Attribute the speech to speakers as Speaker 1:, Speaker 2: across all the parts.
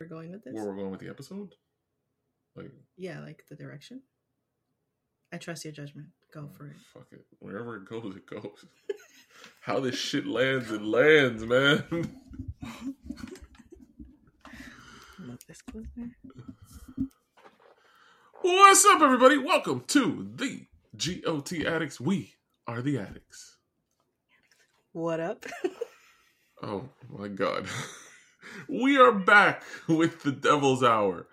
Speaker 1: we're going with this?
Speaker 2: where we're going with the episode. Like,
Speaker 1: Yeah, like the direction. I trust your judgment. Go oh, for it.
Speaker 2: fuck it. Wherever it goes, it goes. How this shit lands, it lands, man.
Speaker 1: Move this closer.
Speaker 2: What's up, everybody? Welcome to the GOT Addicts. We are the addicts.
Speaker 1: What up?
Speaker 2: Oh my god. We are back with the Devil's Hour.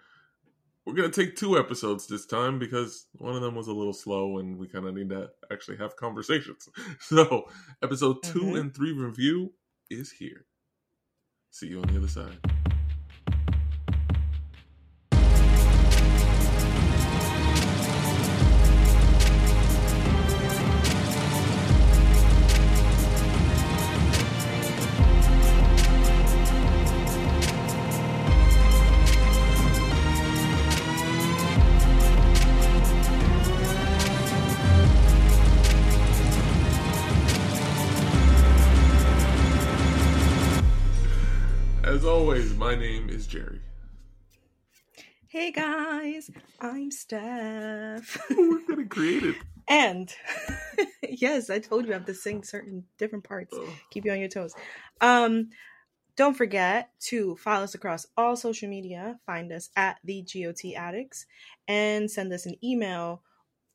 Speaker 2: We're going to take two episodes this time because one of them was a little slow and we kind of need to actually have conversations. So, episode 2
Speaker 1: Mhm.
Speaker 2: and 3 review is here. See you on the other side.
Speaker 1: I'm Steph.
Speaker 2: We're create it.
Speaker 1: and yes, I told you I have to sing certain different parts.
Speaker 2: Oh,
Speaker 1: Keep you on your toes. Um, don't forget to follow us across all social media. Find us at the GOT Addicts and send us an email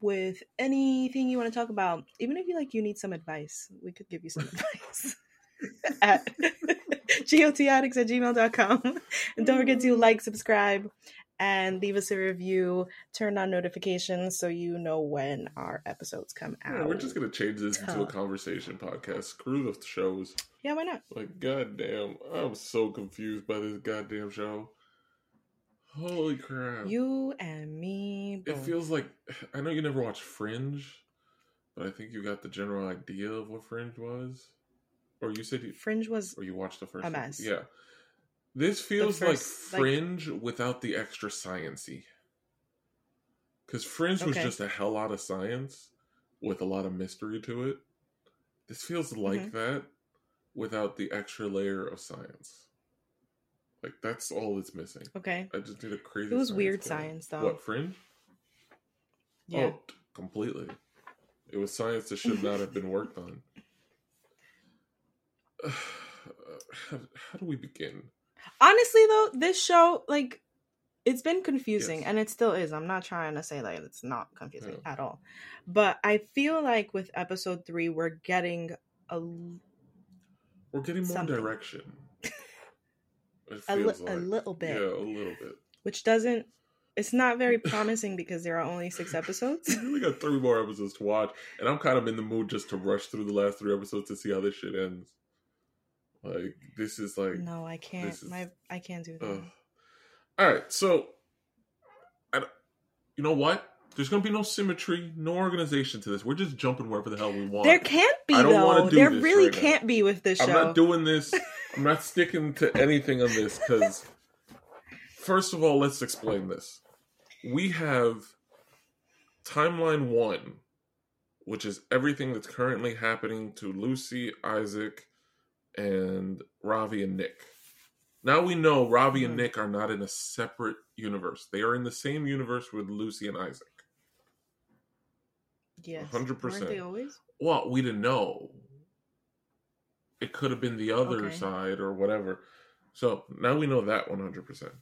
Speaker 1: with anything you want to talk about. Even if you like, you need some advice, we could give you some advice at gotaddicts at gmail.com. And don't forget to like, subscribe, and leave us a review. Turn on notifications so you know when our episodes come out.
Speaker 2: yeah, we're just going to change this into a conversation podcast. Screw the shows.
Speaker 1: yeah, why not?
Speaker 2: Like, goddamn, I'm so confused by this goddamn show. Holy crap.
Speaker 1: You and me
Speaker 2: it feels like, I know you never watched Fringe, but I think you got the general idea of what Fringe was. Or you said you,
Speaker 1: Fringe was
Speaker 2: or you watched the first
Speaker 1: A
Speaker 2: one.
Speaker 1: mess.
Speaker 2: Yeah. This feels like
Speaker 1: first, like-
Speaker 2: Fringe without the extra sciency. Because Fringe was just a hell lot of science with a lot of mystery to it. This feels like
Speaker 1: Mm-hmm.
Speaker 2: that without the extra layer of science. Like that's all it's missing.
Speaker 1: okay.
Speaker 2: I just need a crazy.
Speaker 1: It was
Speaker 2: science
Speaker 1: weird science, though.
Speaker 2: What Fringe?
Speaker 1: Yeah.
Speaker 2: Oh, completely. It was science that should not have been worked on. how, how do we begin?
Speaker 1: Honestly, though, this show like it's been confusing,
Speaker 2: Yes.
Speaker 1: and it still is. I'm not trying to say that it's not confusing at all, but I feel like with episode three, we're getting a
Speaker 2: We're getting more
Speaker 1: Something.
Speaker 2: direction.
Speaker 1: A, li-
Speaker 2: feels
Speaker 1: a little bit,
Speaker 2: Yeah, a little bit.
Speaker 1: which doesn't. It's not very promising because there are only six episodes.
Speaker 2: We got three more episodes to watch, and I'm kind of in the mood just to rush through the last three episodes to see how this shit ends. Like this is like,
Speaker 1: no, I can't.
Speaker 2: is-
Speaker 1: My I can't do that.
Speaker 2: ugh. all right. So, I, you know what? There's gonna be no symmetry, no organization to this. We're just jumping wherever the hell we want.
Speaker 1: There can't be
Speaker 2: I don't
Speaker 1: though.
Speaker 2: do
Speaker 1: There really
Speaker 2: right
Speaker 1: can't be with this show.
Speaker 2: I'm not doing this. I'm not sticking to anything on this because, first of all, let's explain this. We have timeline one, which is everything that's currently happening to Lucy, Isaac, and Ravi and Nick. Now we know Ravi and
Speaker 1: Mhm.
Speaker 2: Nick are not in a separate universe. They are in the same universe with Lucy and Isaac.
Speaker 1: yes,
Speaker 2: 100%.
Speaker 1: Weren't they always?
Speaker 2: Well, we didn't know. It could have been the other
Speaker 1: Okay.
Speaker 2: side or whatever. So now we know that 100%.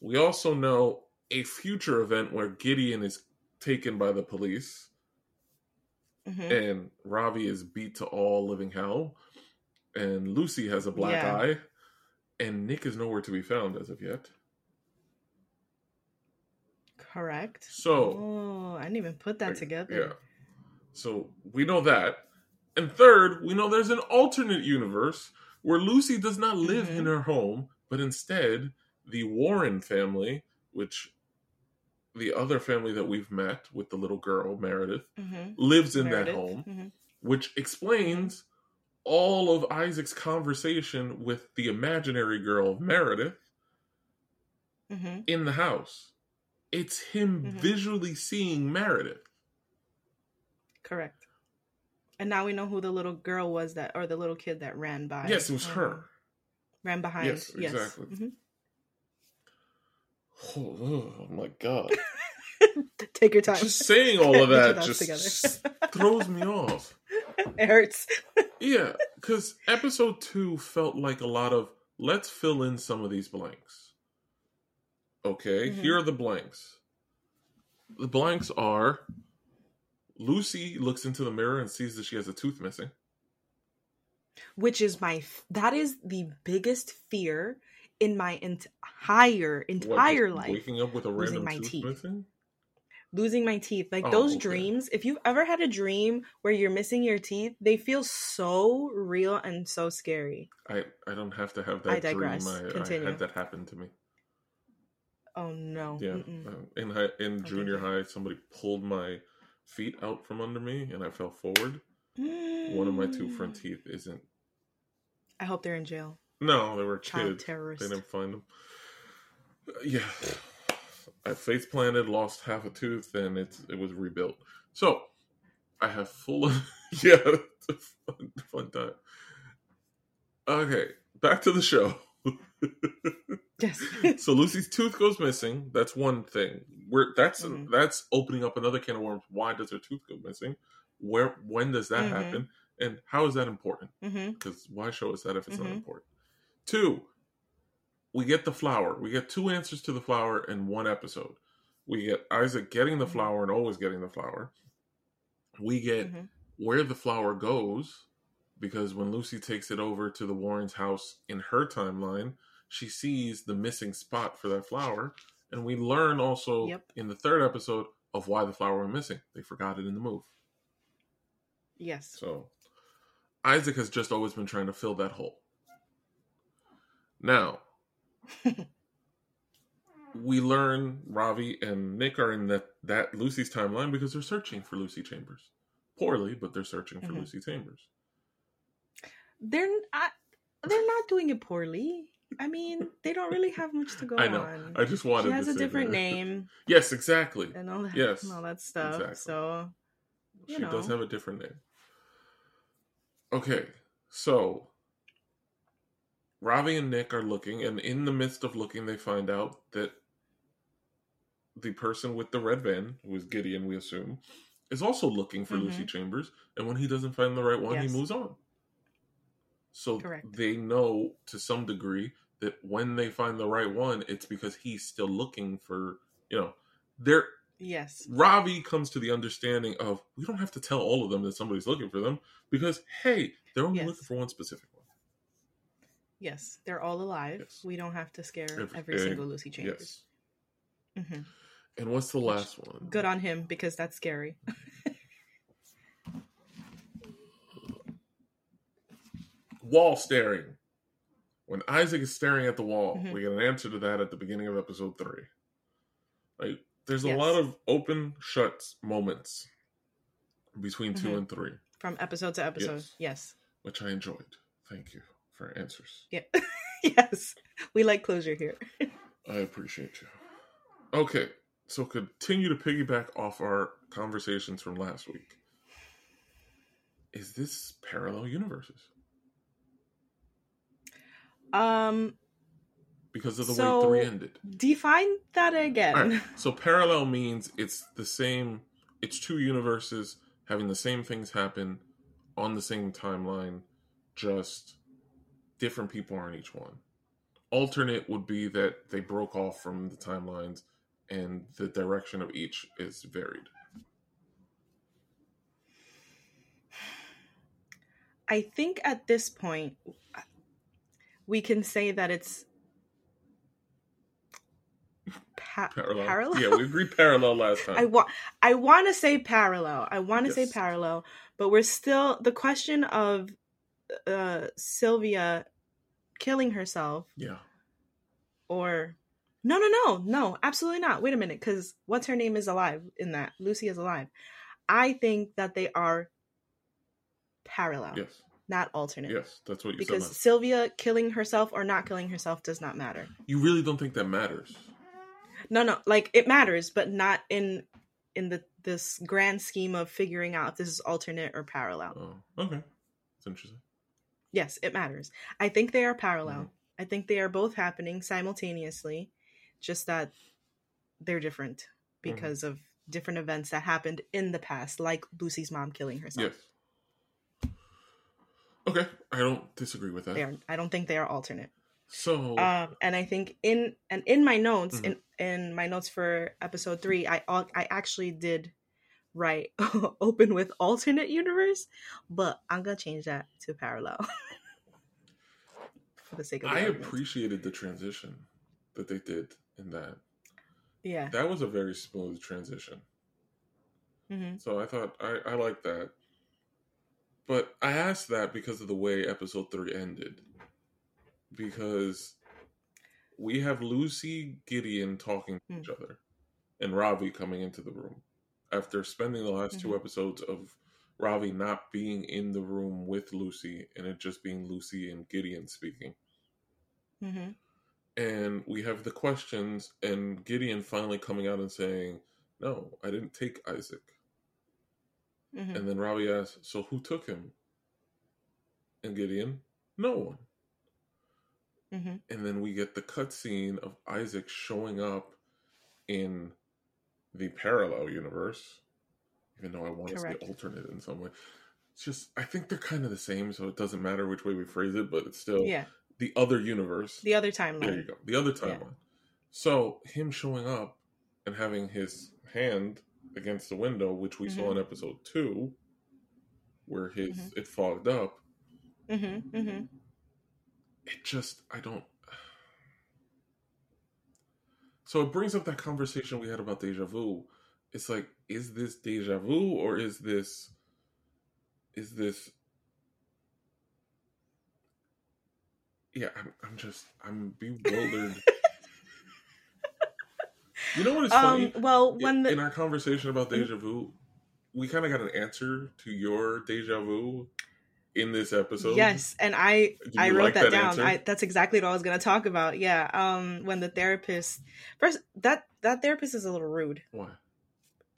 Speaker 2: We also know a future event where Gideon is taken by the police
Speaker 1: hmm
Speaker 2: and Ravi is beat to all living hell and Lucy has a black
Speaker 1: Yeah.
Speaker 2: eye and Nick is nowhere to be found as of yet.
Speaker 1: Correct.
Speaker 2: So,
Speaker 1: Oh, I didn't even put that
Speaker 2: Like,
Speaker 1: together.
Speaker 2: Yeah. So we know that. And third, we know there's an alternate universe where Lucy does not live
Speaker 1: Mhm.
Speaker 2: in her home, but instead the Warren family, which the other family that we've met with the little girl, Meredith,
Speaker 1: hmm
Speaker 2: lives in that home,
Speaker 1: hmm
Speaker 2: which explains all of Isaac's conversation with the imaginary girl, Meredith,
Speaker 1: hmm
Speaker 2: in the house. It's him
Speaker 1: Mhm.
Speaker 2: visually seeing Meredith.
Speaker 1: Correct. And now we know who the little girl was that, or the little kid that ran by.
Speaker 2: Yes, it was
Speaker 1: um,
Speaker 2: her.
Speaker 1: Ran behind.
Speaker 2: Yes,
Speaker 1: Yes,
Speaker 2: exactly.
Speaker 1: Mhm.
Speaker 2: Oh, oh my god!
Speaker 1: Take your time.
Speaker 2: Just saying all of that just throws me off.
Speaker 1: it hurts.
Speaker 2: Yeah, because episode two felt like a lot of let's fill in some of these blanks. Okay,
Speaker 1: Mhm.
Speaker 2: here are the blanks. The blanks are Lucy looks into the mirror and sees that she has a tooth missing.
Speaker 1: Which is my f- that is the biggest fear in my entire entire
Speaker 2: just
Speaker 1: life.
Speaker 2: Waking up with a random
Speaker 1: my
Speaker 2: tooth
Speaker 1: teeth.
Speaker 2: missing?
Speaker 1: Losing my teeth. Like
Speaker 2: Oh,
Speaker 1: those
Speaker 2: okay.
Speaker 1: dreams, if you've ever had a dream where you're missing your teeth, they feel so real and so scary.
Speaker 2: I, I don't have to have
Speaker 1: I
Speaker 2: that
Speaker 1: digress.
Speaker 2: dream. I, I had that happen to me.
Speaker 1: Oh no.
Speaker 2: Yeah, uh, in high, in junior high, somebody pulled my feet out from under me, and I fell forward. One of my two front
Speaker 1: Mm.
Speaker 2: teeth isn't.
Speaker 1: I hope they're in jail.
Speaker 2: No, they were
Speaker 1: Child
Speaker 2: kids.
Speaker 1: terrorist.
Speaker 2: They didn't find them. Yeah, I face planted, lost half a tooth, and it's it was rebuilt. So I have full. Of yeah, it's a fun, fun time. Okay, back to the show.
Speaker 1: Yes.
Speaker 2: so Lucy's tooth goes missing. That's one thing. We're that's
Speaker 1: Mhm.
Speaker 2: that's opening up another can of worms. Why does her tooth go missing? Where when does that
Speaker 1: Mhm.
Speaker 2: happen? And how is that important?
Speaker 1: hmm
Speaker 2: Because why show us that if it's not
Speaker 1: Mhm.
Speaker 2: important? Two, we get the flower. We get two answers to the flower in one episode. We get Isaac getting the
Speaker 1: Mhm.
Speaker 2: flower and always getting the flower. We get
Speaker 1: hmm
Speaker 2: where the flower goes because when Lucy takes it over to the Warrens' house in her timeline, she sees the missing spot for that flower. And we learn also
Speaker 1: Yep.
Speaker 2: in the third episode of why the flower went missing. They forgot it in the move.
Speaker 1: Yes.
Speaker 2: So Isaac has just always been trying to fill that hole. Now, we learn Ravi and Nick are in that, that Lucy's timeline because they're searching for Lucy Chambers. Poorly, but they're searching for
Speaker 1: Mhm.
Speaker 2: Lucy Chambers.
Speaker 1: They're I, they're not doing it poorly. I mean, they don't really have much to go
Speaker 2: I know.
Speaker 1: on.
Speaker 2: I just wanted
Speaker 1: she has a different
Speaker 2: that.
Speaker 1: name
Speaker 2: Yes, exactly.
Speaker 1: and all that,
Speaker 2: Yes,
Speaker 1: all that stuff.
Speaker 2: exactly.
Speaker 1: So
Speaker 2: She does have a different name. Okay, so Ravi and Nick are looking, and in the midst of looking, they find out that the person with the red van, who is Gideon, we assume, is also looking for
Speaker 1: Mhm.
Speaker 2: Lucy Chambers. And when he doesn't find the right one,
Speaker 1: Yes.
Speaker 2: he moves on. So
Speaker 1: Correct.
Speaker 2: they know to some degree that when they find the right one, it's because he's still looking for, you know, they're
Speaker 1: yes,
Speaker 2: Ravi comes to the understanding of we don't have to tell all of them that somebody's looking for them because hey, they're only
Speaker 1: Yes.
Speaker 2: looking for one specific one.
Speaker 1: Yes, they're all alive.
Speaker 2: Yes.
Speaker 1: We don't have to scare
Speaker 2: Every-
Speaker 1: every, single Lucy Chambers.
Speaker 2: Yes.
Speaker 1: hmm
Speaker 2: And what's the last one?
Speaker 1: Good on him because that's scary.
Speaker 2: Wall staring. When Isaac is staring at the wall,
Speaker 1: Mhm.
Speaker 2: we get an answer to that at the beginning of episode three. Like, there's a
Speaker 1: Yes.
Speaker 2: lot of open shut moments between 2
Speaker 1: Mhm.
Speaker 2: and three,
Speaker 1: From episode to episode.
Speaker 2: Yes.
Speaker 1: Yes.
Speaker 2: which I enjoyed. Thank you for answers.
Speaker 1: Yeah. yes. We like closure here.
Speaker 2: I appreciate you. Okay, so continue to piggyback off our conversations from last week. Is this parallel universes?
Speaker 1: Um,
Speaker 2: Because of the
Speaker 1: So-
Speaker 2: way three ended.
Speaker 1: define that again.
Speaker 2: Right, so parallel means it's the same, it's two universes having the same things happen on the same timeline, just different people are in each one. Alternate would be that they broke off from the timelines and the direction of each is varied.
Speaker 1: I think at this point we can say that it's pa-
Speaker 2: Parallel.
Speaker 1: parallel.
Speaker 2: Yeah, we agreed parallel last time.
Speaker 1: I want I want to say parallel. I want to say parallel, but we're still the question of uh Sylvia killing herself
Speaker 2: yeah.
Speaker 1: or no no no no absolutely not wait a minute because what's her name is alive in that lucy is alive i think that they are parallel
Speaker 2: Yes.
Speaker 1: not alternate
Speaker 2: Yes. That's what you
Speaker 1: because
Speaker 2: said. last-
Speaker 1: sylvia killing herself or not killing herself does not matter
Speaker 2: You really don't think that matters.
Speaker 1: no no like it matters but not in in the this grand scheme of figuring out if this is alternate or parallel
Speaker 2: Oh, okay. It's interesting.
Speaker 1: Yes it matters i think they are parallel
Speaker 2: Mhm.
Speaker 1: i think they are both happening simultaneously just that they're different
Speaker 2: Mm-hmm.
Speaker 1: because of different events that happened in the past, like Lucy's mom killing herself.
Speaker 2: Yes. Okay, I don't disagree with that.
Speaker 1: They are, I don't think they are alternate.
Speaker 2: So
Speaker 1: Um, and I think in and in my notes,
Speaker 2: Mhm.
Speaker 1: in in my notes for episode three, I I actually did write open with alternate universe, but I'm gonna change that to parallel for the sake of the
Speaker 2: I
Speaker 1: argument.
Speaker 2: appreciated the transition that they did in that.
Speaker 1: yeah.
Speaker 2: That was a very smooth transition.
Speaker 1: hmm
Speaker 2: So I thought I, I like that. But I asked that because of the way episode three ended. Because we have Lucy Gideon talking to
Speaker 1: Hmm.
Speaker 2: each other and Ravi coming into the room. After spending the last two
Speaker 1: Mhm.
Speaker 2: episodes of Ravi not being in the room with Lucy and it just being Lucy and Gideon speaking.
Speaker 1: hmm
Speaker 2: And we have the questions and Gideon finally coming out and saying, No, I didn't take Isaac.
Speaker 1: hmm
Speaker 2: And then Ravi asks, So who took him? And Gideon, No one.
Speaker 1: hmm
Speaker 2: And then we get the cutscene of Isaac showing up in the parallel universe, even though I want to say alternate in some way. It's just, I think they're kind of the same, so it doesn't matter which way we phrase it, but it's still
Speaker 1: Yeah.
Speaker 2: the other universe.
Speaker 1: The other timeline.
Speaker 2: there you go. The other
Speaker 1: Yeah.
Speaker 2: timeline. So him showing up and having his hand against the window, which we saw in
Speaker 1: Mm-hmm.
Speaker 2: episode two, where his
Speaker 1: Mhm.
Speaker 2: it fogged up.
Speaker 1: hmm hmm
Speaker 2: It just I don't. So it brings up that conversation we had about deja vu. It's like, is this deja vu or is this, is this? Yeah, I'm. I'm just. I'm bewildered. you know what is funny?
Speaker 1: Um. Well, when the
Speaker 2: in our conversation about deja vu, we kind of got an answer to your deja vu in this episode.
Speaker 1: yes, and I I wrote
Speaker 2: like
Speaker 1: that,
Speaker 2: that
Speaker 1: down. I that's exactly what I was going to talk about. Yeah. Um. When the therapist first that that therapist is a little rude,
Speaker 2: Why?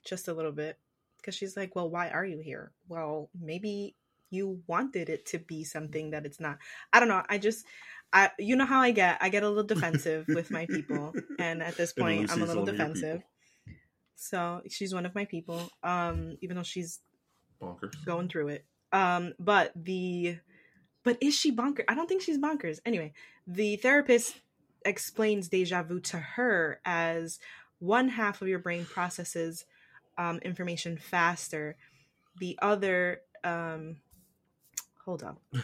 Speaker 1: just a little bit, because she's like, "Well, why are you here? Well, maybe you wanted it to be something that it's not. I don't know. I just." I, you know how I get. I get a little defensive with my people, and at this point, I'm a little
Speaker 2: one of your
Speaker 1: defensive. So she's one of my people. Um, even though she's
Speaker 2: Bonkers.
Speaker 1: going through it. Um, but the but is she bonkers? I don't think she's bonkers. Anyway, the therapist explains deja vu to her as one half of your brain processes um, information faster. The other, um, hold up.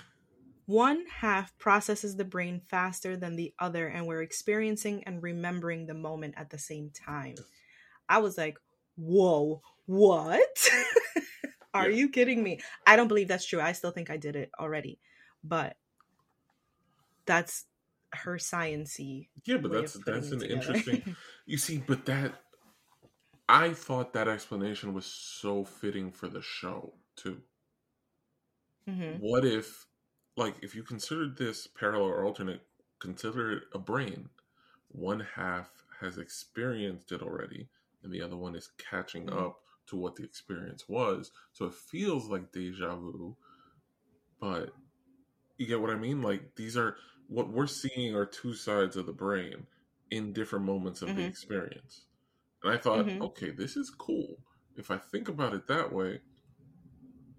Speaker 1: One half processes the brain faster than the other, and we're experiencing and remembering the moment at the same time. I was like, whoa, what? Are
Speaker 2: Yeah.
Speaker 1: you kidding me? I don't believe that's true. I still think I did it already. But that's her sciency.
Speaker 2: Yeah, but that's that's an interesting. You see, but that I thought that explanation was so fitting for the show too.
Speaker 1: hmm
Speaker 2: What if, like, if you considered this parallel or alternate, consider it a brain. One half has experienced it already, and the other one is catching
Speaker 1: Mhm.
Speaker 2: up to what the experience was. So it feels like deja vu, but you get what I mean? Like, these are what we're seeing are two sides of the brain in different moments of the
Speaker 1: Mhm.
Speaker 2: experience. And I thought,
Speaker 1: Mhm.
Speaker 2: okay, this is cool. If I think about it that way,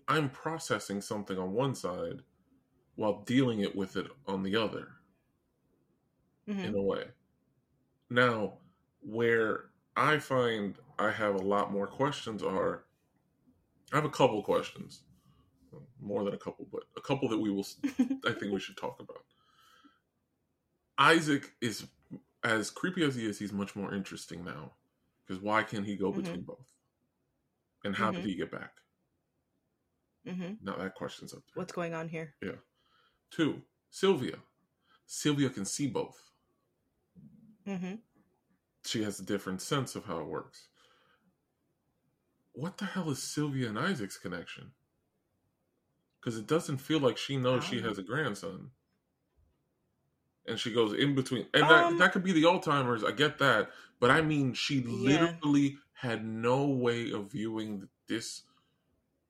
Speaker 2: I'm processing something on one side while dealing it with it on the other
Speaker 1: hmm
Speaker 2: in a way. Now, where I find I have a lot more questions are I have a couple questions. More than a couple, but a couple that we will I think we should talk about. Isaac is as creepy as he is, he's much more interesting now. Because why can't he go
Speaker 1: Mhm.
Speaker 2: between both? And how
Speaker 1: Mhm.
Speaker 2: did he get back?
Speaker 1: Mm-hmm.
Speaker 2: Now that question's up there.
Speaker 1: What's going on here? Yeah.
Speaker 2: Two, Sylvia. Sylvia can see both.
Speaker 1: hmm
Speaker 2: She has a different sense of how it works. What the hell is Sylvia and Isaac's connection? Because it doesn't feel like she knows she
Speaker 1: know.
Speaker 2: has a grandson. And she goes in between. And
Speaker 1: Um,
Speaker 2: that, that could be the Alzheimer's, I get that. But I mean, she
Speaker 1: Yeah.
Speaker 2: literally had no way of viewing that this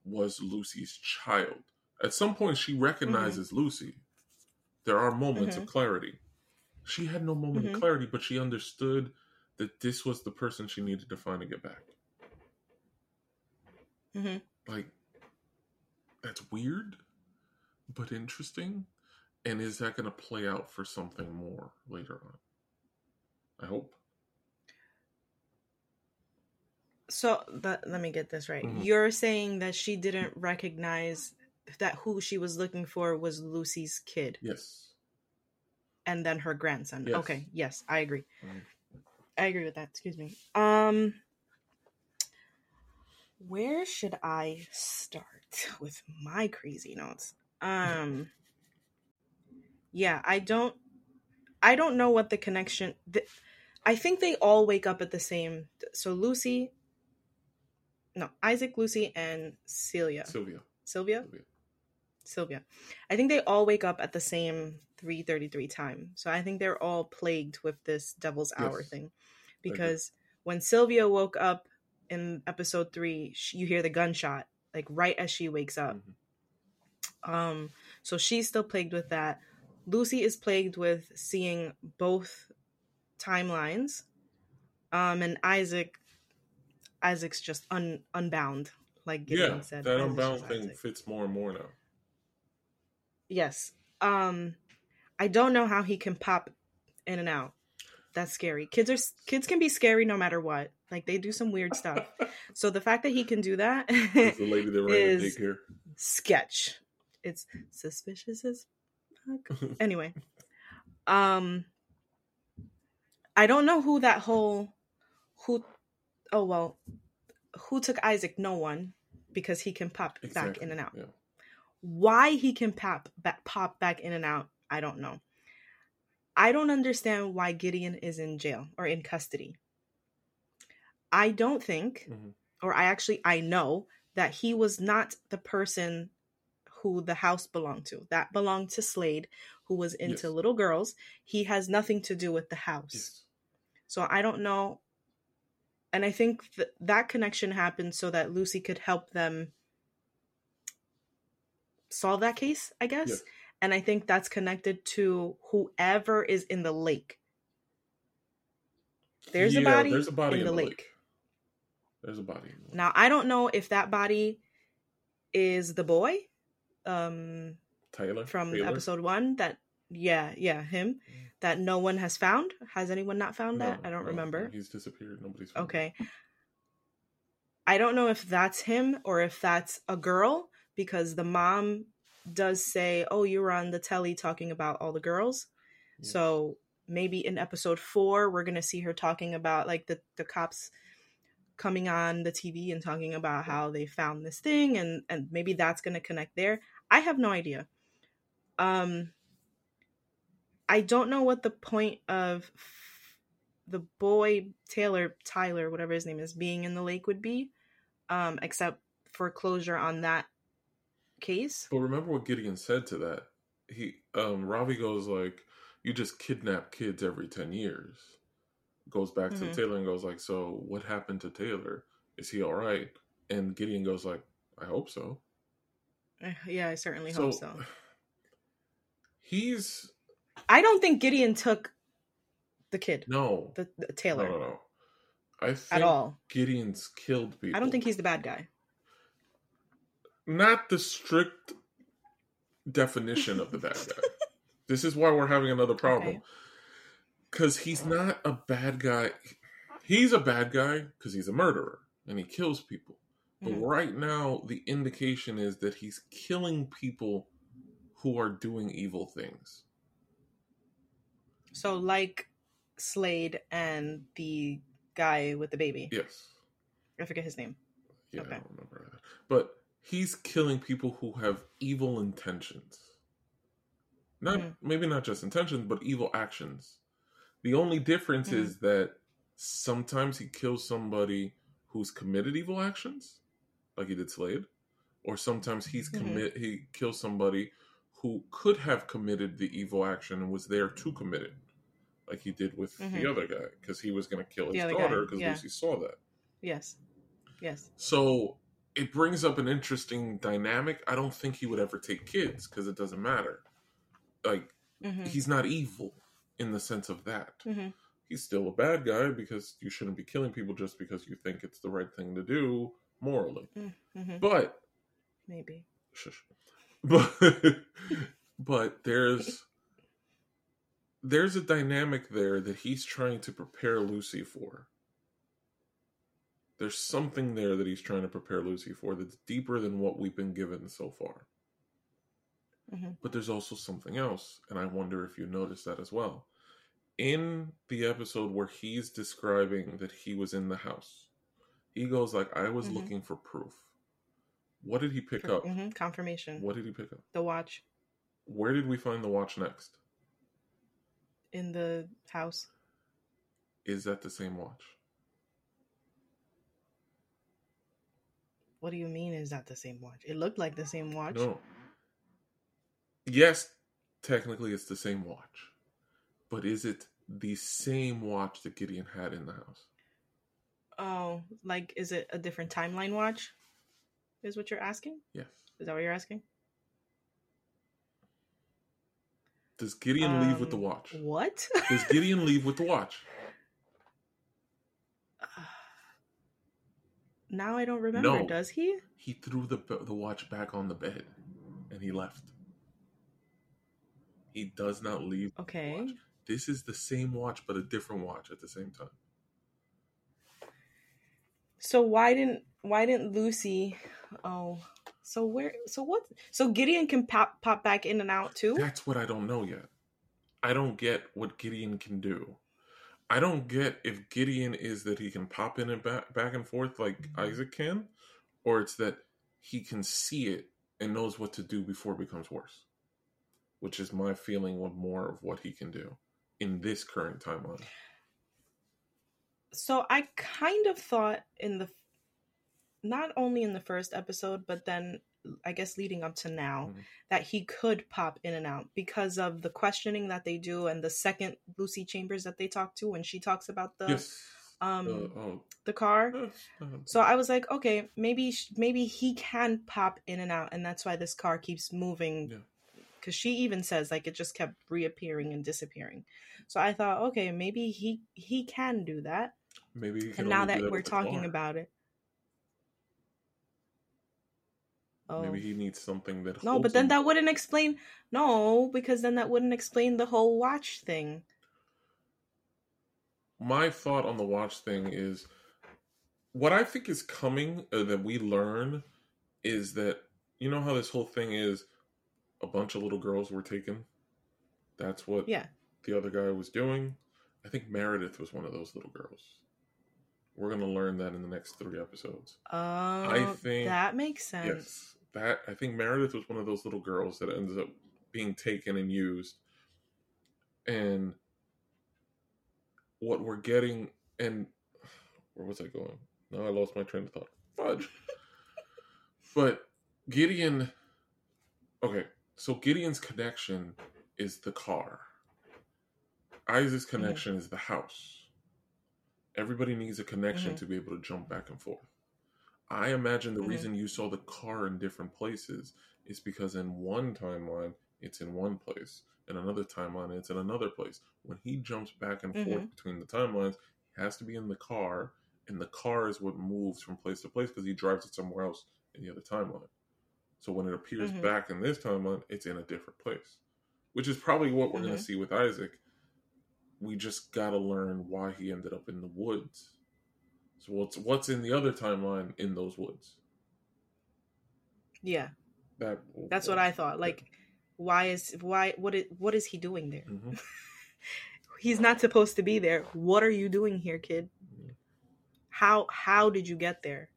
Speaker 2: was Lucy's child. At some point, she recognizes Lucy. There are moments of clarity. She had no moment
Speaker 1: Mhm.
Speaker 2: of clarity, but she understood that this was the person she needed to find to get back.
Speaker 1: hmm
Speaker 2: Like, that's weird, but interesting. And is that going to play out for something more later on? I hope.
Speaker 1: So that, let me get this right.
Speaker 2: Mhm.
Speaker 1: You're saying that she didn't recognize that who she was looking for was Lucy's kid
Speaker 2: Yes.
Speaker 1: and then her grandson.
Speaker 2: Yes.
Speaker 1: Okay, yes, I agree.
Speaker 2: Mhm.
Speaker 1: I agree with that. Excuse me. Um where should I start with my crazy notes? Um Yeah, I don't I don't know what the connection th- I think they all wake up at the same so Lucy no, Isaac, Lucy and Celia.
Speaker 2: Sylvia.
Speaker 1: Sylvia?
Speaker 2: Sylvia.
Speaker 1: Sylvia. I think they all wake up at the same 3:33 time. So I think they're all plagued with this devil's hour
Speaker 2: Yes.
Speaker 1: thing because when Sylvia woke up in episode 3, she, you hear the gunshot like right as she wakes up.
Speaker 2: Mhm.
Speaker 1: Um so she's still plagued with that. Lucy is plagued with seeing both timelines. Um and Isaac Isaac's just un, unbound like Gideon
Speaker 2: Yeah,
Speaker 1: said.
Speaker 2: that
Speaker 1: Isaac's
Speaker 2: unbound thing
Speaker 1: Isaac.
Speaker 2: fits more and more now.
Speaker 1: Yes. Um I don't know how he can pop in and out. That's scary. Kids are kids can be scary no matter what. Like they do some weird stuff. So the fact that he can do that
Speaker 2: the lady that ran
Speaker 1: Is- sketch. It's suspicious as fuck. Anyway. Um I don't know who that whole who oh well who took Isaac? No one because he can pop back in and out.
Speaker 2: Yeah.
Speaker 1: why he can pop back, pop back in and out i don't know i don't understand why gideon is in jail or in custody i don't think
Speaker 2: Mhm.
Speaker 1: or i actually i know that he was not the person who the house belonged to that belonged to slade who was into
Speaker 2: Yes.
Speaker 1: little girls he has nothing to do with the house
Speaker 2: Yes.
Speaker 1: so I don't know. And I think th- that connection happened so that Lucy could help them solve that case, I guess.
Speaker 2: Yes.
Speaker 1: And I think that's connected to whoever is in the lake. There's a body
Speaker 2: there's a body
Speaker 1: in, the, lake.
Speaker 2: There's a body. In the lake.
Speaker 1: Now I don't know if that body is the boy um
Speaker 2: Taylor
Speaker 1: from
Speaker 2: Taylor?
Speaker 1: episode 1 that yeah, yeah, him that no one has found. Has anyone not found
Speaker 2: No,
Speaker 1: that? I don't
Speaker 2: no,
Speaker 1: remember.
Speaker 2: He's disappeared. Nobody's found him.
Speaker 1: Okay. I don't know if that's him or if that's a girl because the mom does say, "Oh, you were on the telly talking about all the girls."
Speaker 2: Yes.
Speaker 1: So maybe in episode 4 we're going to see her talking about like the the cops coming on the TV and talking about how they found this thing and and maybe that's going to connect there. I have no idea. Um I don't know what the point of f- the boy Taylor Tyler whatever his name is being in the lake would be um except for closure on that case.
Speaker 2: But remember what Gideon said to that. He um Ravi goes like, "You just kidnap kids every ten years." Goes back
Speaker 1: Mhm.
Speaker 2: to Taylor and goes like, "So what happened to Taylor? Is he all right?" And Gideon goes like, "I hope so."
Speaker 1: Eh, Yeah, I certainly hope so.
Speaker 2: He's
Speaker 1: I don't think Gideon took the kid,
Speaker 2: no,
Speaker 1: the, the
Speaker 2: no,
Speaker 1: Taylor,
Speaker 2: no, no. I think
Speaker 1: at all.
Speaker 2: Gideon's killed people.
Speaker 1: I don't think he's the bad guy.
Speaker 2: Not the strict definition of the bad guy. this is why we're having another problem.
Speaker 1: Okay.
Speaker 2: Because he's not a bad guy. He's a bad guy because he's a murderer and he kills people. But
Speaker 1: Mhm.
Speaker 2: right now, the indication is that he's killing people who are doing evil things.
Speaker 1: So like Slade and the guy with the baby.
Speaker 2: Yes.
Speaker 1: I forget his name.
Speaker 2: Yeah,
Speaker 1: Okay.
Speaker 2: I don't remember that. But he's killing people who have evil intentions. Not
Speaker 1: Mhm.
Speaker 2: maybe not just intentions, but evil actions. The only difference
Speaker 1: Mhm.
Speaker 2: is that sometimes he kills somebody who's committed evil actions, like he did Slade, or sometimes he's
Speaker 1: Mhm.
Speaker 2: commit he kills somebody who could have committed the evil action and was there to commit it, like he did with
Speaker 1: Mhm.
Speaker 2: the other guy because he was going to kill his
Speaker 1: The
Speaker 2: daughter because
Speaker 1: yeah.
Speaker 2: Lucy saw that.
Speaker 1: Yes. Yes.
Speaker 2: So it brings up an interesting dynamic. I don't think he would ever take kids because it doesn't matter. Like
Speaker 1: hmm
Speaker 2: he's not evil in the sense of that.
Speaker 1: hmm
Speaker 2: he's still a bad guy because you shouldn't be killing people just because you think it's the right thing to do morally.
Speaker 1: Mm-hmm.
Speaker 2: But
Speaker 1: Maybe.
Speaker 2: shush. But but there's there's a dynamic there that he's trying to prepare Lucy for. There's something there that he's trying to prepare Lucy for that's deeper than what we've been given so far.
Speaker 1: Mhm.
Speaker 2: But there's also something else, and I wonder if you noticed that as well. In the episode where he's describing that he was in the house, he goes like, "I was
Speaker 1: Mhm.
Speaker 2: looking for proof." What did he pick up?
Speaker 1: mhm, Confirmation.
Speaker 2: What did he pick up?
Speaker 1: The watch
Speaker 2: Where did we find the watch next?
Speaker 1: in the house.
Speaker 2: Is that the same watch?
Speaker 1: What do you mean? Is that the same watch? It looked like the same watch.
Speaker 2: No. Yes, technically it's the same watch. But is it the same watch that Gideon had in the house?
Speaker 1: Oh, like is it a different timeline watch? Is what you're asking?
Speaker 2: Yes.
Speaker 1: Is that what you're asking?
Speaker 2: Does Gideon leave with the
Speaker 1: Um,
Speaker 2: watch?
Speaker 1: What?
Speaker 2: Does Gideon leave with the watch?
Speaker 1: Now I don't remember.
Speaker 2: No.
Speaker 1: Does he?
Speaker 2: He threw the the watch back on the bed and he left. He does not leave. the
Speaker 1: Okay.
Speaker 2: watch. This is the same watch but a different watch at the same time.
Speaker 1: So why didn't why didn't Lucy? Oh, so where? So what? So Gideon can pop pop back in and out too.
Speaker 2: That's what I don't know yet. I don't get what Gideon can do. I don't get if Gideon is that he can pop in and back, back and forth like mm-hmm. Isaac can, or it's that he can see it and knows what to do before it becomes worse. Which is my feeling of more of what he can do in this current timeline.
Speaker 1: So I kind of thought in the not only in the first episode, but then I guess leading up to now
Speaker 2: Mhm.
Speaker 1: that he could pop in and out because of the questioning that they do and the second Lucy Chambers that they talk to when she talks about the
Speaker 2: yes.
Speaker 1: um
Speaker 2: Uh, oh,
Speaker 1: the car.
Speaker 2: uh,
Speaker 1: So I was like, okay, maybe maybe he can pop in and out, and that's why this car keeps moving.
Speaker 2: Yeah.
Speaker 1: Because she even says like it just kept reappearing and disappearing. So I thought, okay, maybe he he can do that.
Speaker 2: maybe.
Speaker 1: And now
Speaker 2: do
Speaker 1: that we're talking
Speaker 2: car.
Speaker 1: about it, oh
Speaker 2: maybe he needs something that.
Speaker 1: no, but then
Speaker 2: him.
Speaker 1: that wouldn't explain. No, because then that wouldn't explain the whole watch thing.
Speaker 2: my thought on the watch thing is what I think is coming uh, that we learn is that you know how this whole thing is a bunch of little girls were taken. That's what
Speaker 1: Yeah.
Speaker 2: the other guy was doing. I think Meredith was one of those little girls. We're going to learn that in the next 3 episodes.
Speaker 1: Oh, I
Speaker 2: think-
Speaker 1: that makes sense.
Speaker 2: Yes. That I think Meredith was one of those little girls that ends up being taken and used. And what we're getting and where was I going? Now I lost my train of thought. Fudge. but Gideon Okay, so Gideon's connection is the car. Isaac's connection is the house. Everybody needs a connection
Speaker 1: Mhm.
Speaker 2: to be able to jump back and forth. I imagine the
Speaker 1: Mhm.
Speaker 2: reason you saw the car in different places is because in one timeline it's in one place, in another timeline it's in another place. When he jumps back and forth
Speaker 1: Mhm.
Speaker 2: between the timelines, he has to be in the car, and the car is what moves from place to place because he drives it somewhere else in the other timeline. So when it appears
Speaker 1: Mhm.
Speaker 2: back in this timeline, it's in a different place, which is probably what we're going to see with Isaac. We just got to learn why he ended up in the woods. So what's what's in the other timeline in those woods?
Speaker 1: Yeah,
Speaker 2: That
Speaker 1: that's what I thought. Like, why is why what is what is he doing there?
Speaker 2: Mhm.
Speaker 1: He's not supposed to be there. What are you doing here, kid?
Speaker 2: Mhm.
Speaker 1: How how did you get there?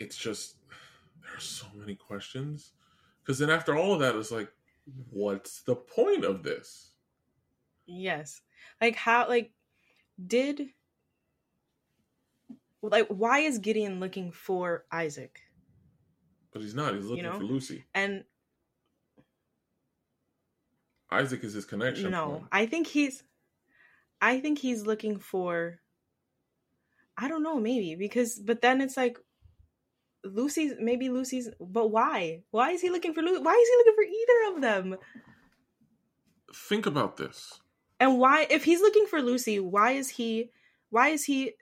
Speaker 2: It's just there are so many questions because then after all of that, it's like, what's the point of this?
Speaker 1: Yes. Like how like did like why is Gideon looking for Isaac?
Speaker 2: But he's not. He's looking
Speaker 1: know?
Speaker 2: for Lucy.
Speaker 1: And
Speaker 2: Isaac is his connection.
Speaker 1: no,
Speaker 2: point.
Speaker 1: I think he's I think he's looking for I don't know, maybe because but then it's like Lucy's maybe Lucy's but why? Why is he looking for Lucy? Why is he looking for either of them?
Speaker 2: think about this.
Speaker 1: And why if he's looking for Lucy, why is he why is he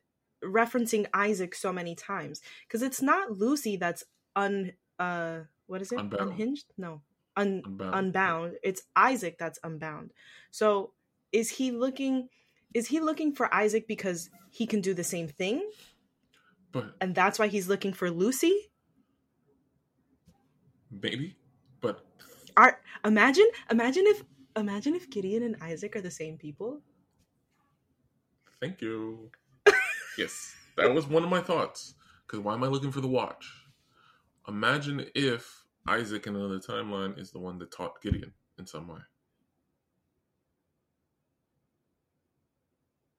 Speaker 1: referencing Isaac so many times? Cuz it's not Lucy that's un uh what is it?
Speaker 2: Unbound.
Speaker 1: Unhinged? No. Un,
Speaker 2: Unbound.
Speaker 1: unbound. It's Isaac that's unbound. So is he looking is he looking for Isaac because he can do the same thing
Speaker 2: But
Speaker 1: and that's why he's looking for Lucy?
Speaker 2: maybe. But
Speaker 1: Are imagine imagine if imagine if Gideon and Isaac are the same people.
Speaker 2: thank you. Yes, that was one of my thoughts. Because why am I looking for the watch? Imagine if Isaac in another timeline is the one that taught Gideon in some way.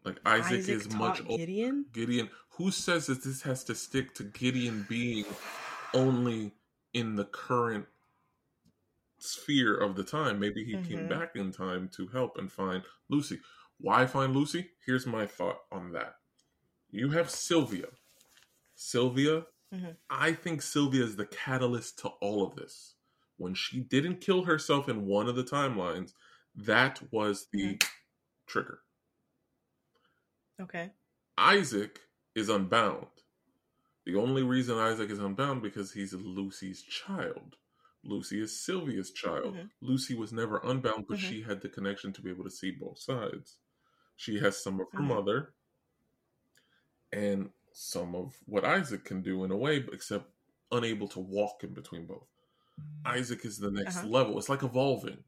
Speaker 2: Like Isaac, is much older.
Speaker 1: Gideon.
Speaker 2: Gideon. Who says that this has to stick to Gideon being only in the current sphere of the time? Maybe he came
Speaker 1: Mhm.
Speaker 2: back in time to help and find Lucy. Why find Lucy? Here's my thought on that. You have Sylvia. Sylvia,
Speaker 1: Mhm.
Speaker 2: I think Sylvia is the catalyst to all of this. When she didn't kill herself in one of the timelines, that was the trigger.
Speaker 1: Okay.
Speaker 2: Isaac is unbound. The only reason Isaac is unbound because he's Lucy's child. Lucy is Sylvia's child.
Speaker 1: Mhm.
Speaker 2: Lucy was never unbound, but
Speaker 1: Mhm.
Speaker 2: she had the connection to be able to see both sides. She has some of her
Speaker 1: Mhm.
Speaker 2: mother and some of what Isaac can do in a way, except unable to walk in between both. Isaac is the next
Speaker 1: Uh-huh.
Speaker 2: level. It's like evolving.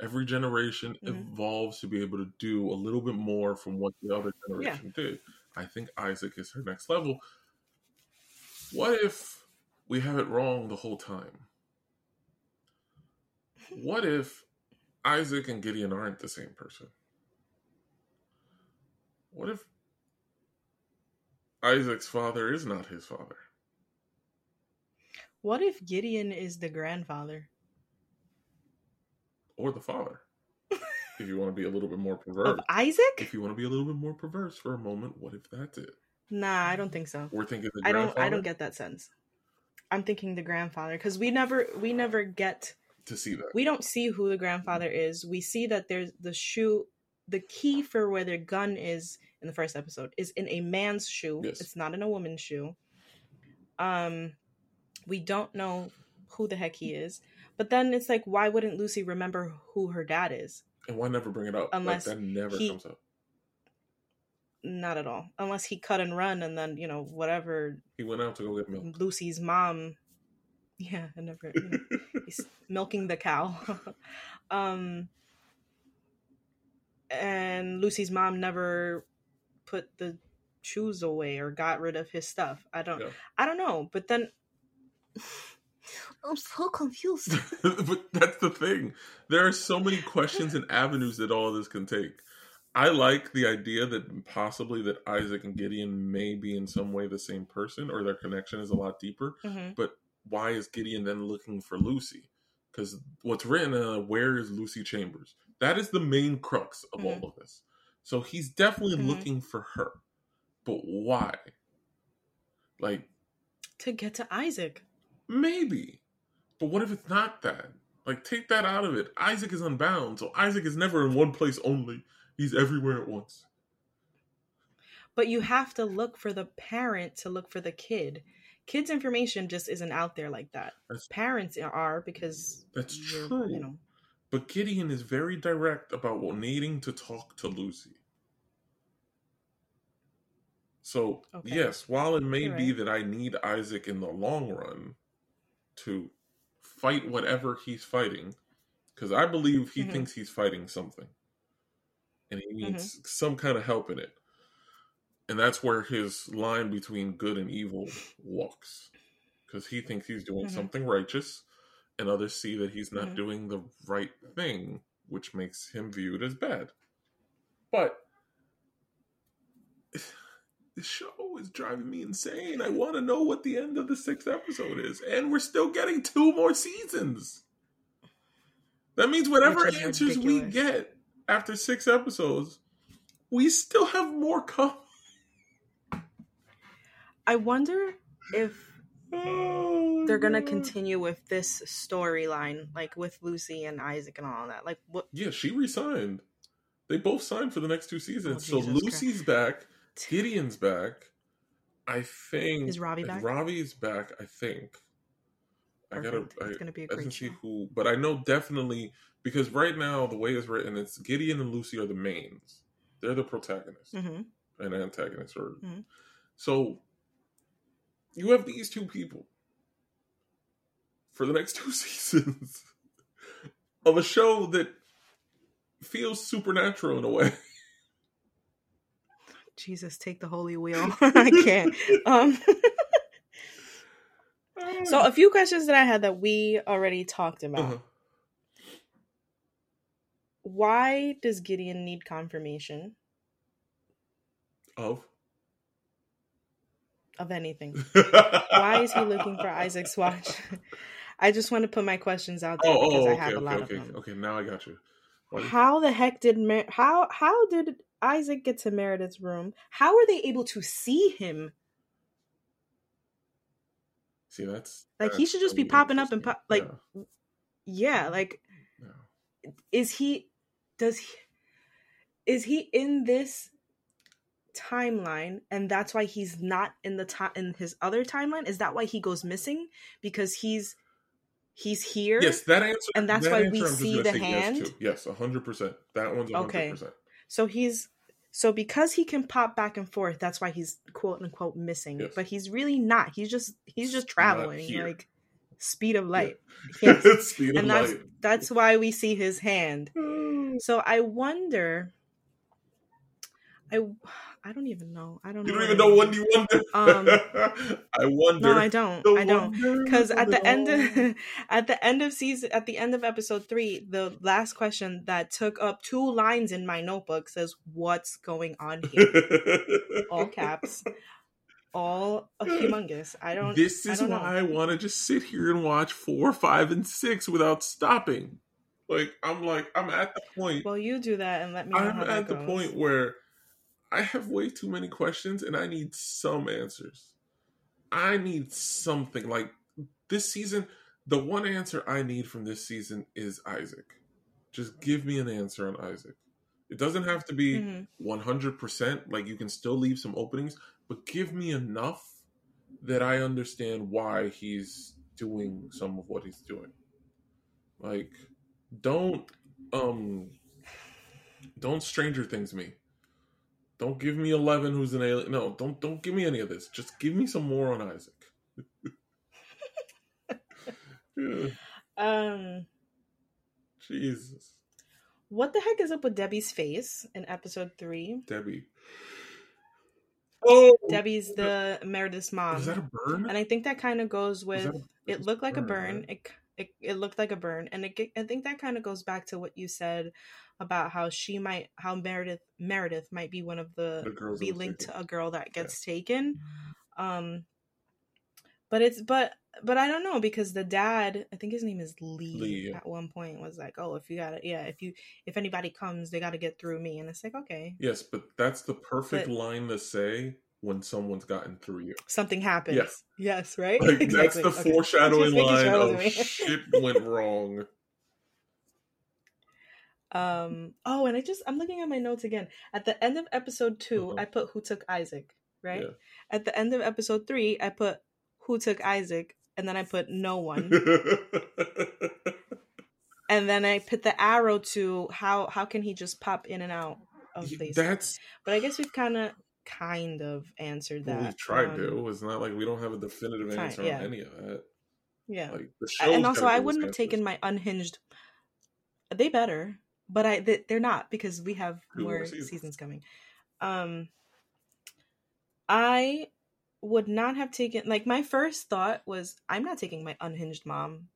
Speaker 2: Every generation
Speaker 1: Mhm.
Speaker 2: evolves to be able to do a little bit more from what the other generation did. I think Isaac is her next level. What if we have it wrong the whole time? What if Isaac and Gideon aren't the same person? What if Isaac's father is not his father?
Speaker 1: What if Gideon is the grandfather?
Speaker 2: Or the father? if you want to be a little bit more
Speaker 1: Of
Speaker 2: perverse.
Speaker 1: Isaac?
Speaker 2: If you want to be a little bit more perverse for a moment, what if that's it?
Speaker 1: Nah, I don't think so.
Speaker 2: We're thinking the
Speaker 1: I don't
Speaker 2: grandfather
Speaker 1: I don't get that sense. I'm thinking the grandfather cuz we never we never get
Speaker 2: to see that.
Speaker 1: we don't see who the grandfather is. We see that there's the shoe the key for where their gun is in the first episode is in a man's shoe.
Speaker 2: Yes.
Speaker 1: It's not in a woman's shoe. Um we don't know who the heck he is. But then it's like why wouldn't Lucy remember who her dad is?
Speaker 2: And why never bring it up?
Speaker 1: Unless
Speaker 2: like that never
Speaker 1: he-
Speaker 2: comes up.
Speaker 1: Not at all. Unless he cut and run and then, you know, whatever
Speaker 2: He went out to go get milk.
Speaker 1: Lucy's mom yeah, I never you know, he's milking the cow. um and Lucy's mom never put the shoes away or got rid of his stuff. I don't
Speaker 2: Yeah.
Speaker 1: I don't know, but then I'm so confused.
Speaker 2: but that's the thing. There are so many questions and avenues that all of this can take. I like the idea that possibly that Isaac and Gideon may be in some way the same person or their connection is a lot deeper.
Speaker 1: Mhm.
Speaker 2: But why is Gideon then looking for Lucy? Because what's written, uh, where is Lucy Chambers? That is the main crux of
Speaker 1: Mhm.
Speaker 2: all of this. So he's definitely
Speaker 1: Mhm.
Speaker 2: looking for her. But why? Like,
Speaker 1: To get to Isaac.
Speaker 2: Maybe. But what if it's not that? Like, take that out of it. Isaac is unbound, so Isaac is never in one place only. He's everywhere at once.
Speaker 1: But you have to look for the parent to look for the kid. Kids' information just isn't out there like that.
Speaker 2: That's-
Speaker 1: Parents are because
Speaker 2: That's true.
Speaker 1: You know,
Speaker 2: But Gideon is very direct about needing to talk to Lucy. So,
Speaker 1: Okay.
Speaker 2: yes, while it may
Speaker 1: You're
Speaker 2: be that I need Isaac in the long run to fight whatever he's fighting, because I believe he
Speaker 1: Mhm.
Speaker 2: thinks he's fighting something. And he needs
Speaker 1: Mm-hmm.
Speaker 2: some kind of help in it. And that's where his line between good and evil walks. Because he thinks he's doing
Speaker 1: Mhm.
Speaker 2: something righteous, and others see that he's not
Speaker 1: Mhm.
Speaker 2: doing the right thing, which makes him viewed as bad. But the show is driving me insane. I want to know what the end of the sixth episode is, and we're still getting two more seasons. That means whatever answers we get after six episodes, we still have more coming.
Speaker 1: I wonder if
Speaker 2: Oh,
Speaker 1: they're gonna
Speaker 2: no.
Speaker 1: continue with this storyline, like with Lucy and Isaac and all that. Like, what?
Speaker 2: Yeah, she resigned. They both signed for the next two seasons.
Speaker 1: Oh,
Speaker 2: so
Speaker 1: Jesus
Speaker 2: Lucy's back, Gideon's back. I think
Speaker 1: Is Ravi back?
Speaker 2: Ravi's back. I think. I gotta.
Speaker 1: Perfect.
Speaker 2: I,
Speaker 1: it's gonna be a
Speaker 2: I
Speaker 1: great show.
Speaker 2: see who, but I know definitely because right now the way it's written, it's Gideon and Lucy are the mains. They're the protagonists
Speaker 1: hmm
Speaker 2: and antagonists, or
Speaker 1: Mhm.
Speaker 2: so. You have these two people for the next two seasons of a show that feels supernatural in a way.
Speaker 1: Jesus, take the holy wheel. I can't. Um, so a few questions that I had that we already talked about.
Speaker 2: Uh-huh.
Speaker 1: Why does Gideon need confirmation
Speaker 2: of
Speaker 1: of anything? Why is he looking for Isaac's watch? I just want to put my questions out there
Speaker 2: Oh, oh
Speaker 1: because
Speaker 2: oh,
Speaker 1: I
Speaker 2: okay,
Speaker 1: have a
Speaker 2: okay,
Speaker 1: lot
Speaker 2: okay,
Speaker 1: of them.
Speaker 2: okay. Now I got you. Why-
Speaker 1: How the heck did Mer- how how did Isaac get to Meredith's room? How are they able to see him?
Speaker 2: See, that's
Speaker 1: Like, he should just be popping up and pop- like, Yeah, like
Speaker 2: Yeah, yeah.
Speaker 1: is he does he is he in this timeline and that's why he's not in the time in his other timeline is that why he goes missing because he's he's here
Speaker 2: Yes, that answer.
Speaker 1: And that's
Speaker 2: that
Speaker 1: why we
Speaker 2: answer I'm just
Speaker 1: see the hand?
Speaker 2: Yes, hundred percent. That one's hundred
Speaker 1: Okay. so he's so because he can pop back and forth that's why he's quote unquote missing
Speaker 2: Yes.
Speaker 1: but he's really not he's just he's just traveling like speed of light Yes.
Speaker 2: Speed of
Speaker 1: and that's
Speaker 2: light.
Speaker 1: that's why we see his hand so i wonder i i don't even know i don't
Speaker 2: You
Speaker 1: know
Speaker 2: don't even know when you wonder.
Speaker 1: Um,
Speaker 2: I wonder.
Speaker 1: no i don't
Speaker 2: the
Speaker 1: i don't because at the end
Speaker 2: of
Speaker 1: at the end of season at the end of episode three the last question that took up two lines in my notebook says what's going on here all caps all humongous i don't
Speaker 2: This
Speaker 1: I
Speaker 2: is
Speaker 1: don't know.
Speaker 2: why I want to just sit here and watch four, five, and six without stopping. Like I'm like I'm at the point.
Speaker 1: well you do that and let me know
Speaker 2: I'm at the point where I have way too many questions and I need some answers. I need something like this season. The one answer I need from this season is Isaac. Just give me an answer on Isaac. It doesn't have to be
Speaker 1: Mhm.
Speaker 2: 100%, like you can still leave some openings, but give me enough that I understand why he's doing some of what he's doing. Like don't um don't stranger things me. Don't give me 11 who's an alien. No, don't don't give me any of this. Just give me some more on Isaac. Yeah,
Speaker 1: um
Speaker 2: Jesus.
Speaker 1: what the heck is up with debbie's face in episode three
Speaker 2: Debbie. Oh,
Speaker 1: debbie's the meredith's mom
Speaker 2: is that a burn?
Speaker 1: and I think that kind of goes with
Speaker 2: a-
Speaker 1: it looked like a
Speaker 2: burn,
Speaker 1: burn.
Speaker 2: right?
Speaker 1: It, it it looked like a burn, and it, I think that kind of goes back to what you said about how she might how Meredith Meredith might be one of the,
Speaker 2: The girls
Speaker 1: be linked
Speaker 2: taken.
Speaker 1: to a girl that gets taken. Um, but it's but but I don't know because the dad I think his name is Lee,
Speaker 2: Lee, yeah.
Speaker 1: at one point was like oh if you got to yeah if you if anybody comes they got to get through me and it's like okay
Speaker 2: Yes, but that's the perfect
Speaker 1: But-
Speaker 2: line to say when someone's gotten through you.
Speaker 1: something happens
Speaker 2: Yes.
Speaker 1: yes right
Speaker 2: Like that's
Speaker 1: Exactly.
Speaker 2: the
Speaker 1: Okay.
Speaker 2: foreshadowing line of shit went wrong.
Speaker 1: Um. Oh, and I just I'm looking at my notes again. At the end of episode 2
Speaker 2: Uh-huh.
Speaker 1: I put who took Isaac. Right.
Speaker 2: Yeah.
Speaker 1: At the end of episode three, I put who took Isaac, and then I put no one, and then I put the arrow to how how can he just pop in and out of places.
Speaker 2: That's
Speaker 1: But I guess we've kind of kind of answered that.
Speaker 2: we've tried
Speaker 1: Um,
Speaker 2: to. It's not like we don't have a definitive answer
Speaker 1: yeah.
Speaker 2: on any of that.
Speaker 1: Yeah.
Speaker 2: Like the
Speaker 1: and also I wouldn't have taken my unhinged. They better, but I they, they're not because we have
Speaker 2: Two more seasons.
Speaker 1: seasons. coming. Um, I would not have taken like my first thought was I'm not taking my unhinged mom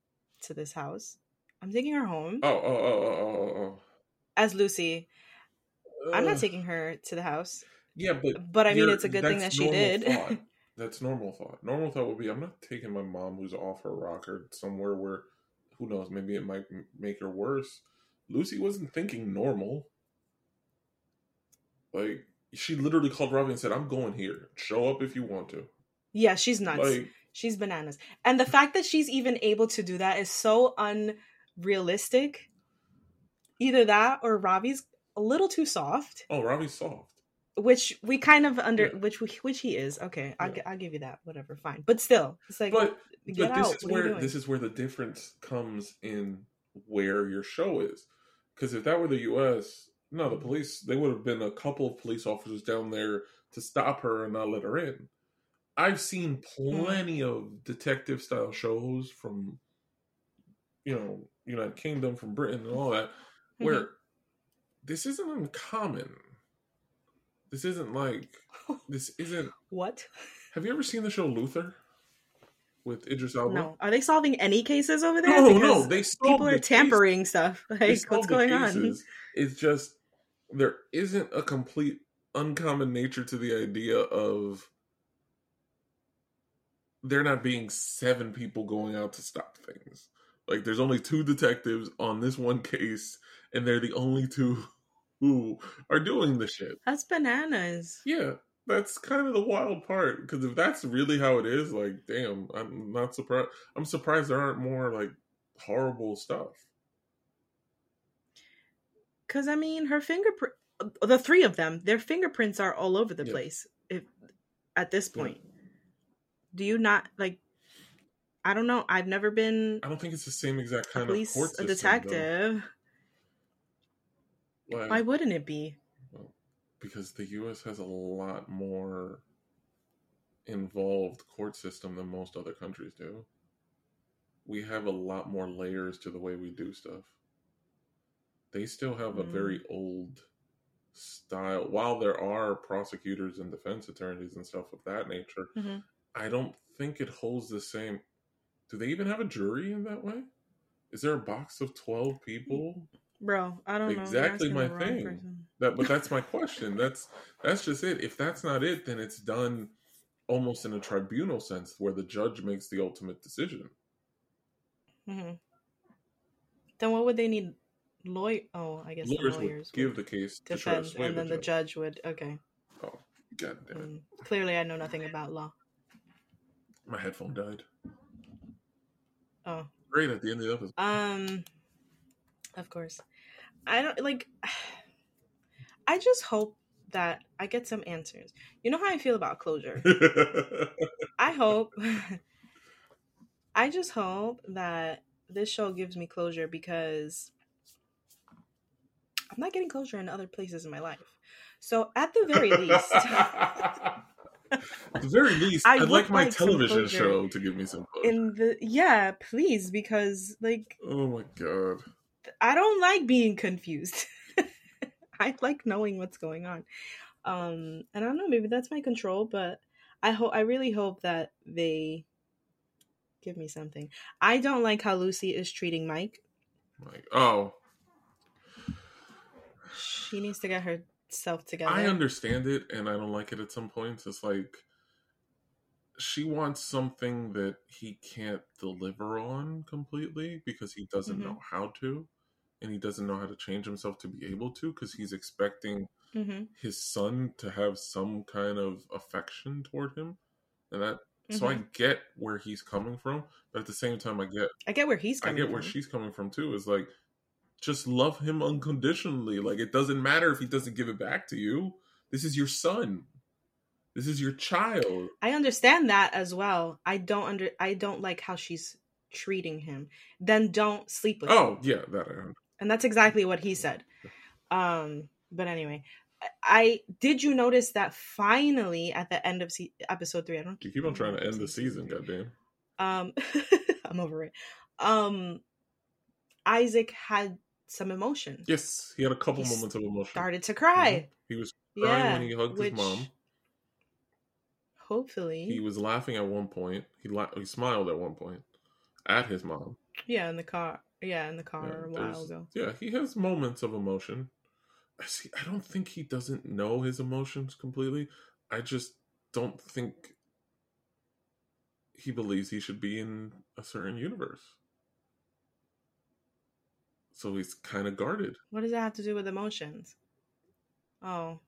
Speaker 1: to this house. I'm taking her home
Speaker 2: Oh, oh, oh, oh, oh, oh.
Speaker 1: as Lucy.
Speaker 2: oh.
Speaker 1: I'm not taking her to the house,
Speaker 2: Yeah, but
Speaker 1: but I mean it's a good thing that she did.
Speaker 2: thought. That's normal thought. Normal thought would be I'm not taking my mom who's off her rocker somewhere where who knows, maybe it might make her worse. Lucy wasn't thinking normal. Like she literally called Ravi and said, "I'm going here. Show up if you want to."
Speaker 1: yeah, she's nuts.
Speaker 2: Like
Speaker 1: She's bananas. And the fact that she's even able to do that is so unrealistic. Either that or Ravi's a little too soft,
Speaker 2: Oh, Ravi's soft.
Speaker 1: which we kind of under
Speaker 2: Yeah.
Speaker 1: which we, which he is. Okay, I'll,
Speaker 2: Yeah.
Speaker 1: I'll give you that. Whatever, fine. But still, it's like
Speaker 2: But
Speaker 1: get
Speaker 2: but this
Speaker 1: out.
Speaker 2: is
Speaker 1: what
Speaker 2: where this is where the difference comes in where your show is. Because if that were the U.S., no, the police they would have been a couple of police officers down there to stop her and not let her in. I've seen
Speaker 1: Hmm.
Speaker 2: plenty of detective style shows from, you know, United Kingdom, from Britain, and all that,
Speaker 1: Mm-hmm.
Speaker 2: where this isn't uncommon. This isn't like this isn't.
Speaker 1: what?
Speaker 2: Have you ever seen the show Luther with Idris Elba?
Speaker 1: No, are they solving any cases over there?
Speaker 2: No, no, they
Speaker 1: people are
Speaker 2: case.
Speaker 1: tampering stuff. Like, what's going on?
Speaker 2: It's just there isn't a complete uncommon nature to the idea of there not being seven people going out to stop things. Like there's only two detectives on this one case, and they're the only two who are doing the shit.
Speaker 1: That's bananas.
Speaker 2: Yeah, that's kind of the wild part. Because if that's really how it is, like, damn, I'm not surprised. I'm surprised there aren't more like horrible stuff.
Speaker 1: Because I mean, her fingerprint, the three of them, their fingerprints are all over the
Speaker 2: Yeah.
Speaker 1: place. If at this
Speaker 2: Yeah.
Speaker 1: point, do you not like? I don't know. I've never been
Speaker 2: I don't think it's the same exact
Speaker 1: a
Speaker 2: kind of court
Speaker 1: a
Speaker 2: system. though.
Speaker 1: detective.
Speaker 2: Like,
Speaker 1: Why wouldn't it be?
Speaker 2: Because the U.S. has a lot more involved court system than most other countries do. We have a lot more layers to the way we do stuff. They still have a
Speaker 1: Mm.
Speaker 2: very old style. While there are prosecutors and defense attorneys and stuff of that nature,
Speaker 1: Mhm.
Speaker 2: I don't think it holds the same. Do they even have a jury in that way? Is there a box of twelve people?
Speaker 1: Bro, I don't know.
Speaker 2: Exactly
Speaker 1: asking
Speaker 2: my thing.
Speaker 1: person.
Speaker 2: That, but that's my question. That's that's just it. If that's not it, then it's done almost in a tribunal sense, where the judge makes the ultimate decision.
Speaker 1: Mhm. Then what would they need? Lawyer? Oh, I guess
Speaker 2: Lawyers,
Speaker 1: lawyers
Speaker 2: would give the case to try to
Speaker 1: defend,
Speaker 2: sway
Speaker 1: and then
Speaker 2: the
Speaker 1: the
Speaker 2: judge.
Speaker 1: judge would. Okay.
Speaker 2: Oh, god damn it!
Speaker 1: Mm. Clearly, I know nothing about law.
Speaker 2: My headphone died.
Speaker 1: Oh,
Speaker 2: Great at the end of the episode.
Speaker 1: Um, of course, I don't like. I just hope that I get some answers. You know how I feel about closure. I hope. I just hope that this show gives me closure because I'm not getting closure in other places in my life. So at the very least,
Speaker 2: At the very least,
Speaker 1: I
Speaker 2: I'd like my
Speaker 1: like
Speaker 2: television show to give me some closure.
Speaker 1: in the yeah, please, because like
Speaker 2: oh my god.
Speaker 1: I don't like being confused. I like knowing what's going on. Um, and I don't know, maybe that's my control, but I hope I really hope that they give me something. I don't like how Lucy is treating Mike.
Speaker 2: Like, oh,
Speaker 1: She needs to get herself together.
Speaker 2: I understand it, and I don't like it at some points. It's like she wants something that he can't deliver on completely because he doesn't
Speaker 1: Mhm.
Speaker 2: know how to, and he doesn't know how to change himself to be able to because he's expecting
Speaker 1: hmm
Speaker 2: his son to have some kind of affection toward him, and that. So I
Speaker 1: Mm-hmm.
Speaker 2: get where he's coming from, but at the same time, I get
Speaker 1: I get where he's
Speaker 2: I
Speaker 1: coming
Speaker 2: get where
Speaker 1: from.
Speaker 2: she's coming from too. Is like, just love him unconditionally. Like it doesn't matter if he doesn't give it back to you. This is your son. This is your child.
Speaker 1: I understand that as well. I don't under I don't like how she's treating him. Then don't sleep with him.
Speaker 2: Oh yeah, that I understand.
Speaker 1: And that's exactly what he said um but anyway I, did you notice that finally at the end of se- episode three i don't
Speaker 2: You keep on trying to end the season, goddamn.
Speaker 1: um i'm over it um isaac had some emotion
Speaker 2: Yes, he had a couple
Speaker 1: He
Speaker 2: moments of emotion.
Speaker 1: started to cry
Speaker 2: He was crying
Speaker 1: yeah
Speaker 2: when he hugged
Speaker 1: which
Speaker 2: his mom.
Speaker 1: hopefully
Speaker 2: He was laughing at one point. He la- he smiled at one point at his mom.
Speaker 1: yeah in the car yeah in the car
Speaker 2: Yeah,
Speaker 1: a while ago
Speaker 2: Yeah, he has moments of emotion. I see. I don't think he doesn't know his emotions completely. I just don't think he believes he should be in a certain universe. So he's kind of guarded.
Speaker 1: what does that have to do with emotions oh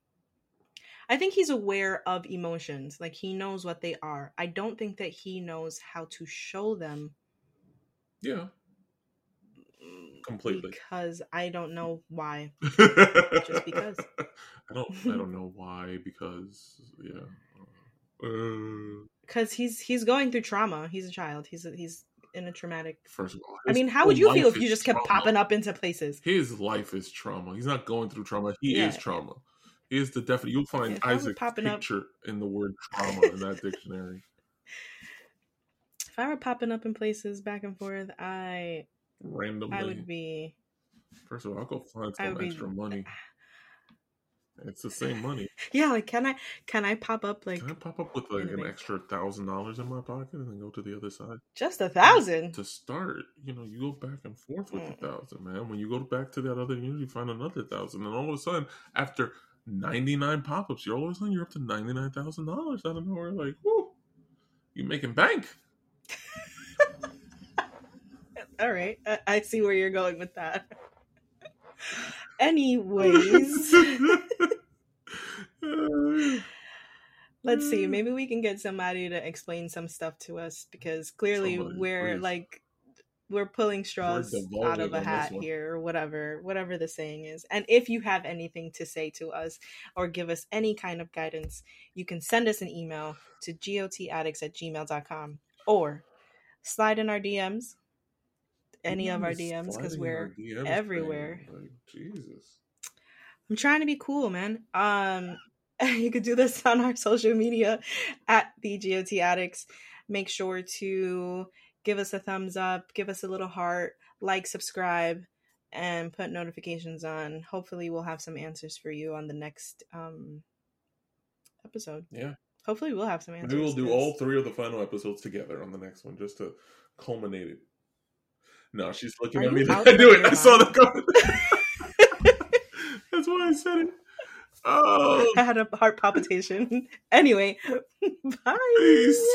Speaker 1: I think he's aware of emotions. Like he knows what they are. I don't think that he knows how to show them
Speaker 2: Yeah. Completely.
Speaker 1: because I don't know why.
Speaker 2: Just
Speaker 1: because.
Speaker 2: I don't. I don't know why. Because yeah. Uh,
Speaker 1: Because he's he's going through trauma. He's a child. He's a, he's in a traumatic.
Speaker 2: first of all,
Speaker 1: I mean, how would you feel if you just kept
Speaker 2: trauma.
Speaker 1: popping up into places?
Speaker 2: His life is trauma. He's not going through trauma. He is trauma. He is the definite. You'll find
Speaker 1: If I were
Speaker 2: Isaac's
Speaker 1: popping up-
Speaker 2: picture in the word trauma in that dictionary.
Speaker 1: If I were popping up in places back and forth, I
Speaker 2: Randomly.
Speaker 1: I would be.
Speaker 2: First of all, I'll go find some
Speaker 1: would be-
Speaker 2: extra money. It's the same money.
Speaker 1: Yeah, like can I can I pop up like
Speaker 2: Can I pop up with like an extra thousand dollars in my pocket and then go to the other side?
Speaker 1: just a thousand?
Speaker 2: To start, you know, you go back and forth with
Speaker 1: Mm.
Speaker 2: thousand, man. When you go back to that other unit, you find another thousand, and all of a sudden, after ninety nine pop ups, you're all of a sudden you're up to ninety nine thousand dollars out of nowhere. Like, whoo, you making bank?
Speaker 1: All right, I, I see where you're going with that. Anyways, let's see. Maybe we can get somebody to explain some stuff to us because clearly
Speaker 2: Somebody,
Speaker 1: we're
Speaker 2: please.
Speaker 1: like we're pulling straws out of a
Speaker 2: on this
Speaker 1: hat
Speaker 2: one.
Speaker 1: here or whatever whatever the saying is and if you have anything to say to us or give us any kind of guidance you can send us an email to gotaddicts at gmail.com or slide in our dms any of our dms because we're
Speaker 2: DMs
Speaker 1: everywhere.
Speaker 2: Like, Jesus.
Speaker 1: I'm trying to be cool, man. Um, you could do this on our social media at the GOT Addicts. Make sure to give us a thumbs up, give us a little heart, like, subscribe, and put notifications on. Hopefully, we'll have some answers for you on the next um episode.
Speaker 2: Yeah.
Speaker 1: Hopefully, we'll have some answers.
Speaker 2: Maybe we'll do all three of the final episodes together on the next one just to culminate it. No, she's looking
Speaker 1: Are
Speaker 2: at me.
Speaker 1: you
Speaker 2: I knew it. I saw the comment. That's why I said it. Oh,
Speaker 1: I had a heart palpitation. anyway, bye.
Speaker 2: Peace.